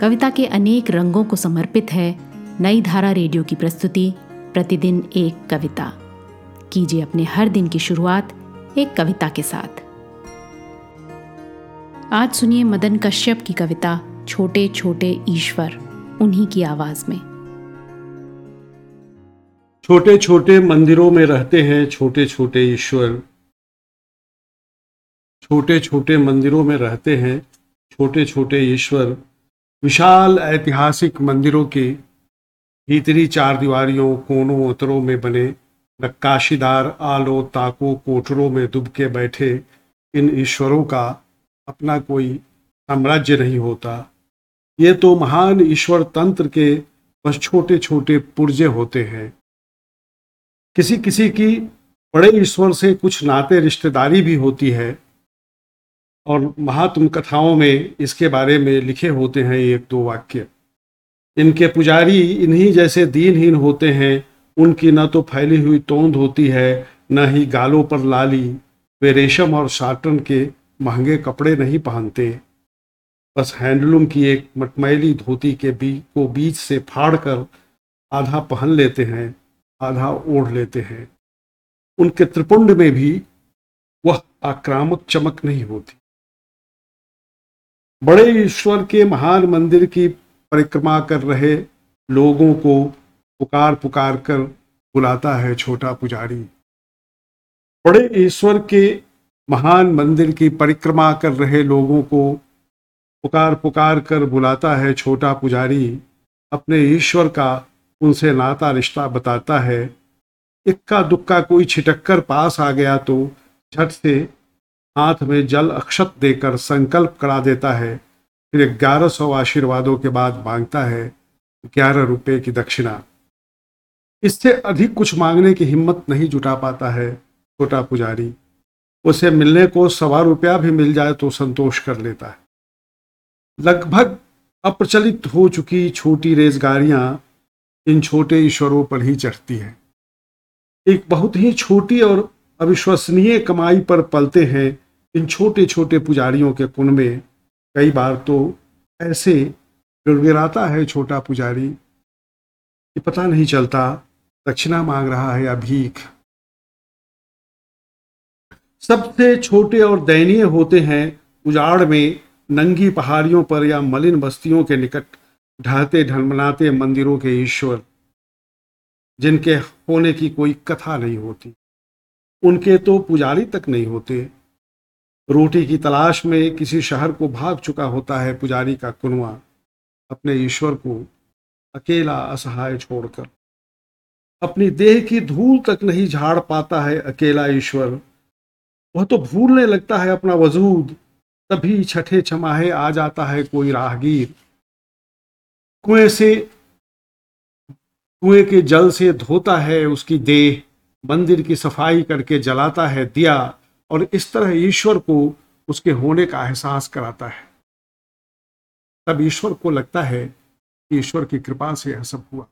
कविता के अनेक रंगों को समर्पित है नई धारा रेडियो की प्रस्तुति, प्रतिदिन एक कविता। कीजिए अपने हर दिन की शुरुआत एक कविता के साथ। आज सुनिए मदन कश्यप की कविता, छोटे छोटे ईश्वर, उन्हीं की आवाज़ में। छोटे छोटे मंदिरों में रहते हैं छोटे छोटे ईश्वर। छोटे छोटे मंदिरों में रहते हैं छोटे छोटे ईश्वर। विशाल ऐतिहासिक मंदिरों के भीतरी चार दीवारियों, कोनों उतरों में बने नक्काशीदार आलो, ताको कोटरों में दुब के बैठे इन ईश्वरों का अपना कोई साम्राज्य नहीं होता। ये तो महान ईश्वर तंत्र के बस छोटे छोटे पुर्जे होते हैं। किसी किसी की बड़े ईश्वर से कुछ नाते रिश्तेदारी भी होती है। और महात्म कथाओं में इसके बारे में लिखे होते हैं एक दो वाक्य। इनके पुजारी इन्हीं जैसे दीनहीन होते हैं, उनकी न तो फैली हुई तोंद होती है, न ही गालों पर लाली। वे रेशम और साटन के महँगे कपड़े नहीं पहनते। बस हैंडलूम की एक मटमैली धोती के बीच को बीच से फाड़ कर आधा पहन लेते हैं, आधा ओढ़ लेते हैं। उनके त्रिपुंड में भी वह आक्रामक चमक नहीं होती। बड़े ईश्वर के महान मंदिर की परिक्रमा कर रहे लोगों को पुकार पुकार कर बुलाता है छोटा पुजारी। बड़े ईश्वर के महान मंदिर की परिक्रमा कर रहे लोगों को पुकार पुकार कर बुलाता है छोटा पुजारी, अपने ईश्वर का उनसे नाता रिश्ता बताता है। इक्का दुक्का कोई छिटक्कर पास आ गया तो झट से हाथ में जल अक्षत देकर संकल्प करा देता है। फिर ग्यारह सौ आशीर्वादों के बाद माँगता है ग्यारह रुपए की दक्षिणा। इससे अधिक कुछ मांगने की हिम्मत नहीं जुटा पाता है, छोटा पुजारी। उसे मिलने को सवा रुपया भी मिल जाए तो संतोष कर लेता है। लगभग अप्रचलित हो चुकी छोटी रेजगारियाँ इन छोटे ईश्वरों पर ही चढ़ती हैं। एक बहुत ही छोटी और अविश्वसनीय कमाई पर पलते हैं इन छोटे छोटे पुजारियों के कुन में कई बार तो ऐसे गिड़गिड़ाता है छोटा पुजारी कि पता नहीं चलता, दक्षिणा मांग रहा है या भीख सबसे छोटे और दयनीय होते हैं उजाड़ में नंगी पहाड़ियों पर या मलिन बस्तियों के निकट ढहते ढलमलाते मंदिरों के ईश्वर, जिनके होने की कोई कथा नहीं होती। उनके तो पुजारी तक नहीं होते। रोटी की तलाश में किसी शहर को भाग चुका होता है पुजारी का कुनवा अपने ईश्वर को अकेला असहाय छोड़कर। अपनी देह की धूल तक नहीं झाड़ पाता है अकेला ईश्वर। वह तो भूलने लगता है अपना वजूद, तभी छठे छमाहे आ जाता है कोई राहगीर। कुएँ से, कुएँ के जल से धोता है उसकी देह, मंदिर की सफ़ाई करके जलाता है दिया। और इस तरह ईश्वर को उसके होने का एहसास कराता है। तब ईश्वर को लगता है कि ईश्वर की कृपा से यह सब हुआ।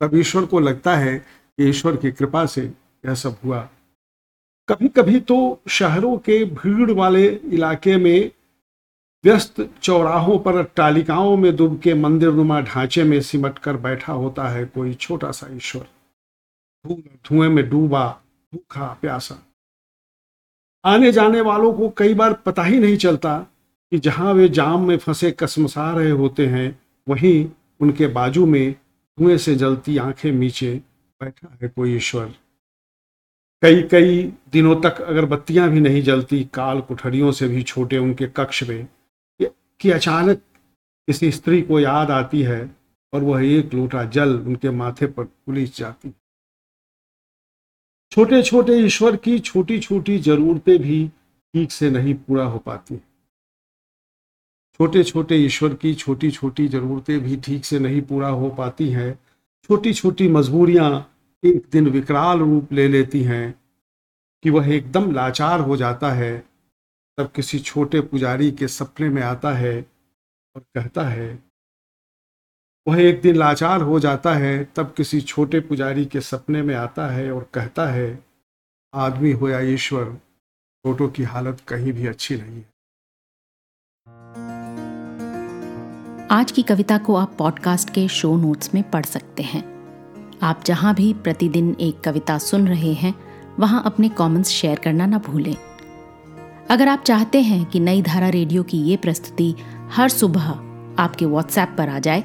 तब ईश्वर को लगता है कि ईश्वर की कृपा से यह सब हुआ। कभी कभी तो शहरों के भीड़ वाले इलाके में व्यस्त चौराहों पर टालिकाओं में डूब के मंदिर नुमा ढांचे में सिमट कर बैठा होता है कोई छोटा सा ईश्वर। धुएँ में डूबा भूखा प्यासा। आने जाने वालों को कई बार पता ही नहीं चलता कि जहाँ वे जाम में फंसे कसमसा रहे होते हैं, वहीं उनके बाजू में धुएँ से जलती आँखें नीचे बैठा है कोई ईश्वर। कई कई दिनों तक अगर बत्तियाँ भी नहीं जलती, काल कुठरियों से भी छोटे उनके कक्ष में, कि अचानक किसी स्त्री को याद आती है और वह एक लोटा जल उनके माथे पर पुलिस जाती। छोटे छोटे ईश्वर की छोटी छोटी जरूरतें भी ठीक से नहीं पूरा हो पाती। छोटे छोटे ईश्वर की छोटी छोटी जरूरतें भी ठीक से नहीं पूरा हो पाती हैं। छोटी छोटी मजबूरियाँ एक दिन विकराल रूप ले लेती हैं कि वह एकदम लाचार हो जाता है। तब किसी छोटे पुजारी के सपने में आता है और कहता है वह एक दिन लाचार हो जाता है, तब किसी छोटे पुजारी के सपने में आता है और कहता है, आदमी हो या ईश्वर छोटों की हालत कहीं भी अच्छी नहीं है। आज की कविता को आप पॉडकास्ट के शो नोट्स में पढ़ सकते हैं। आप जहाँ भी प्रतिदिन एक कविता सुन रहे हैं, वहाँ अपने कमेंट्स शेयर करना ना भूलें। अगर आप चाहते हैं कि नई धारा रेडियो की ये प्रस्तुति हर सुबह आपके व्हाट्सएप पर आ जाए